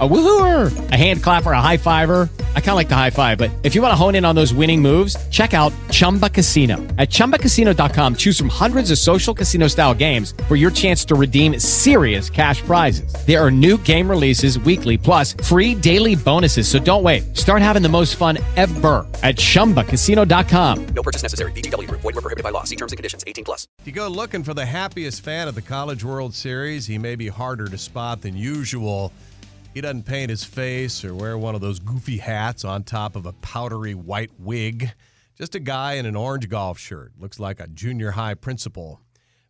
A woohooer, a hand clapper, a high fiver. I kind of like the high five, but if you want to hone in on those winning moves, check out Chumba Casino. At ChumbaCasino.com, choose from hundreds of social casino style games for your chance to redeem serious cash prizes. There are new game releases weekly, plus free daily bonuses. So don't wait. Start having the most fun ever at ChumbaCasino.com. No purchase necessary. VGW Group. Void were prohibited by law. See terms and conditions. 18 plus. If you go looking for the happiest fan of the College World Series, he may be harder to spot than usual. He doesn't paint his face or wear one of those goofy hats on top of a powdery white wig. Just a guy in an orange golf shirt. Looks like a junior high principal.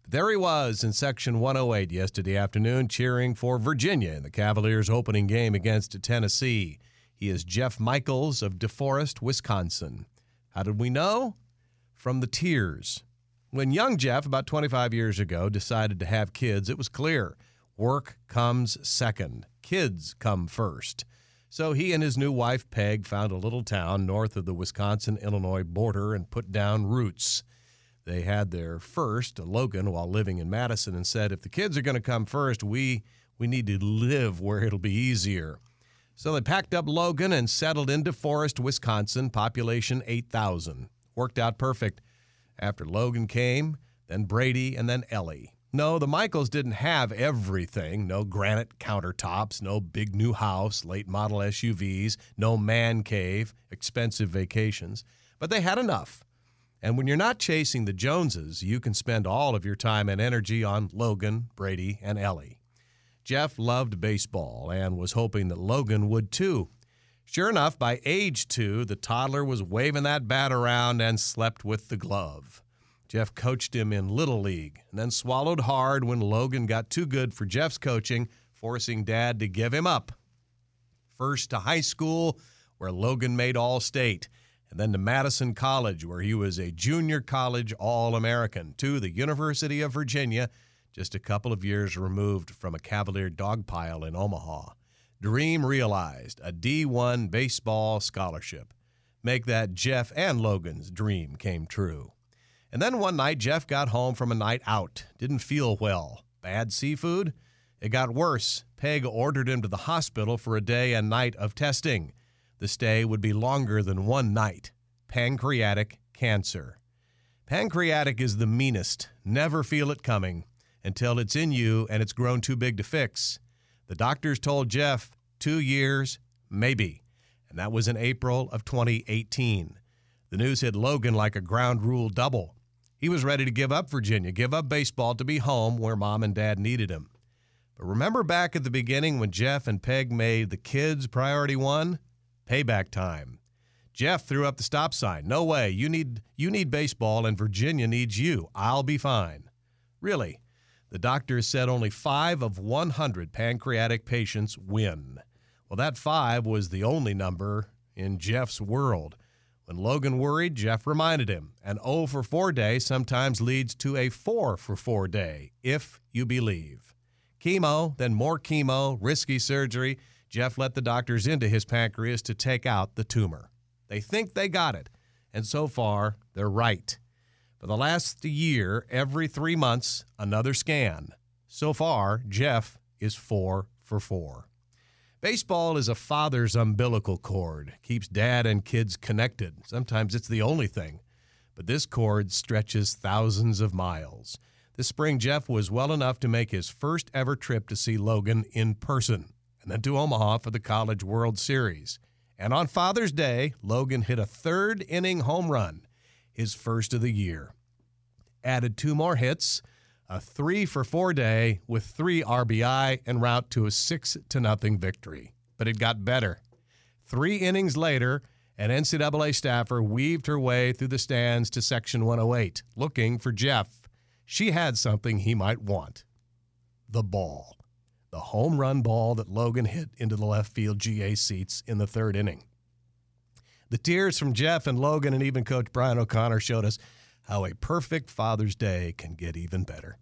But there he was in Section 108 yesterday afternoon, cheering for Virginia in the Cavaliers' opening game against Tennessee. He is Jeff Michaels of DeForest, Wisconsin. How did we know? From the tears. When young Jeff, about 25 years ago, decided to have kids, it was clear work comes second, kids come first. So he and his new wife, Peg, found a little town north of the Wisconsin Illinois border and put down roots. They had their first, Logan, while living in Madison, and said, if the kids are going to come first, we, we need to live where it'll be easier. So they packed up Logan and settled into Forest, Wisconsin, population 8,000. Worked out perfect. After Logan came, then Brady, and then Ellie. No, the Michaels didn't have everything. No granite countertops, no big new house, late model SUVs, no man cave, expensive vacations. But they had enough. And when you're not chasing the Joneses, you can spend all of your time and energy on Logan, Brady, and Ellie. Jeff loved baseball and was hoping that Logan would too. Sure enough, by age two, the toddler was waving that bat around and slept with the glove. Jeff coached him in Little League and then swallowed hard when Logan got too good for Jeff's coaching, forcing Dad to give him up. First to high school, where Logan made All State, and then to Madison College, where he was a junior college All American, to the University of Virginia, just a couple of years removed from a Cavalier dogpile in Omaha. Dream realized a D1 baseball scholarship. Make that Jeff and Logan's dream came true. And then one night, Jeff got home from a night out. Didn't feel well. Bad seafood? It got worse. Peg ordered him to the hospital for a day and night of testing. The stay would be longer than one night. Pancreatic cancer. Pancreatic is the meanest. Never feel it coming until it's in you and it's grown too big to fix. The doctors told Jeff two years, maybe. And that was in April of 2018. The news hit Logan like a ground rule double. He was ready to give up Virginia, give up baseball to be home where mom and dad needed him. But remember back at the beginning when Jeff and Peg made the kids priority one? Payback time. Jeff threw up the stop sign. No way. You need you need baseball and Virginia needs you. I'll be fine. Really. The doctors said only 5 of 100 pancreatic patients win. Well, that 5 was the only number in Jeff's world. When Logan worried, Jeff reminded him an 0 for 4 day sometimes leads to a 4 for 4 day, if you believe. Chemo, then more chemo, risky surgery. Jeff let the doctors into his pancreas to take out the tumor. They think they got it, and so far, they're right. For the last year, every three months, another scan. So far, Jeff is 4 for 4. Baseball is a father's umbilical cord, keeps dad and kids connected. Sometimes it's the only thing. But this cord stretches thousands of miles. This spring, Jeff was well enough to make his first ever trip to see Logan in person, and then to Omaha for the College World Series. And on Father's Day, Logan hit a third inning home run, his first of the year. Added two more hits a three for four day with three RBI en route to a six to nothing victory. But it got better. Three innings later, an NCAA staffer weaved her way through the stands to Section 108, looking for Jeff. She had something he might want the ball. The home run ball that Logan hit into the left field GA seats in the third inning. The tears from Jeff and Logan and even Coach Brian O'Connor showed us how a perfect Father's Day can get even better.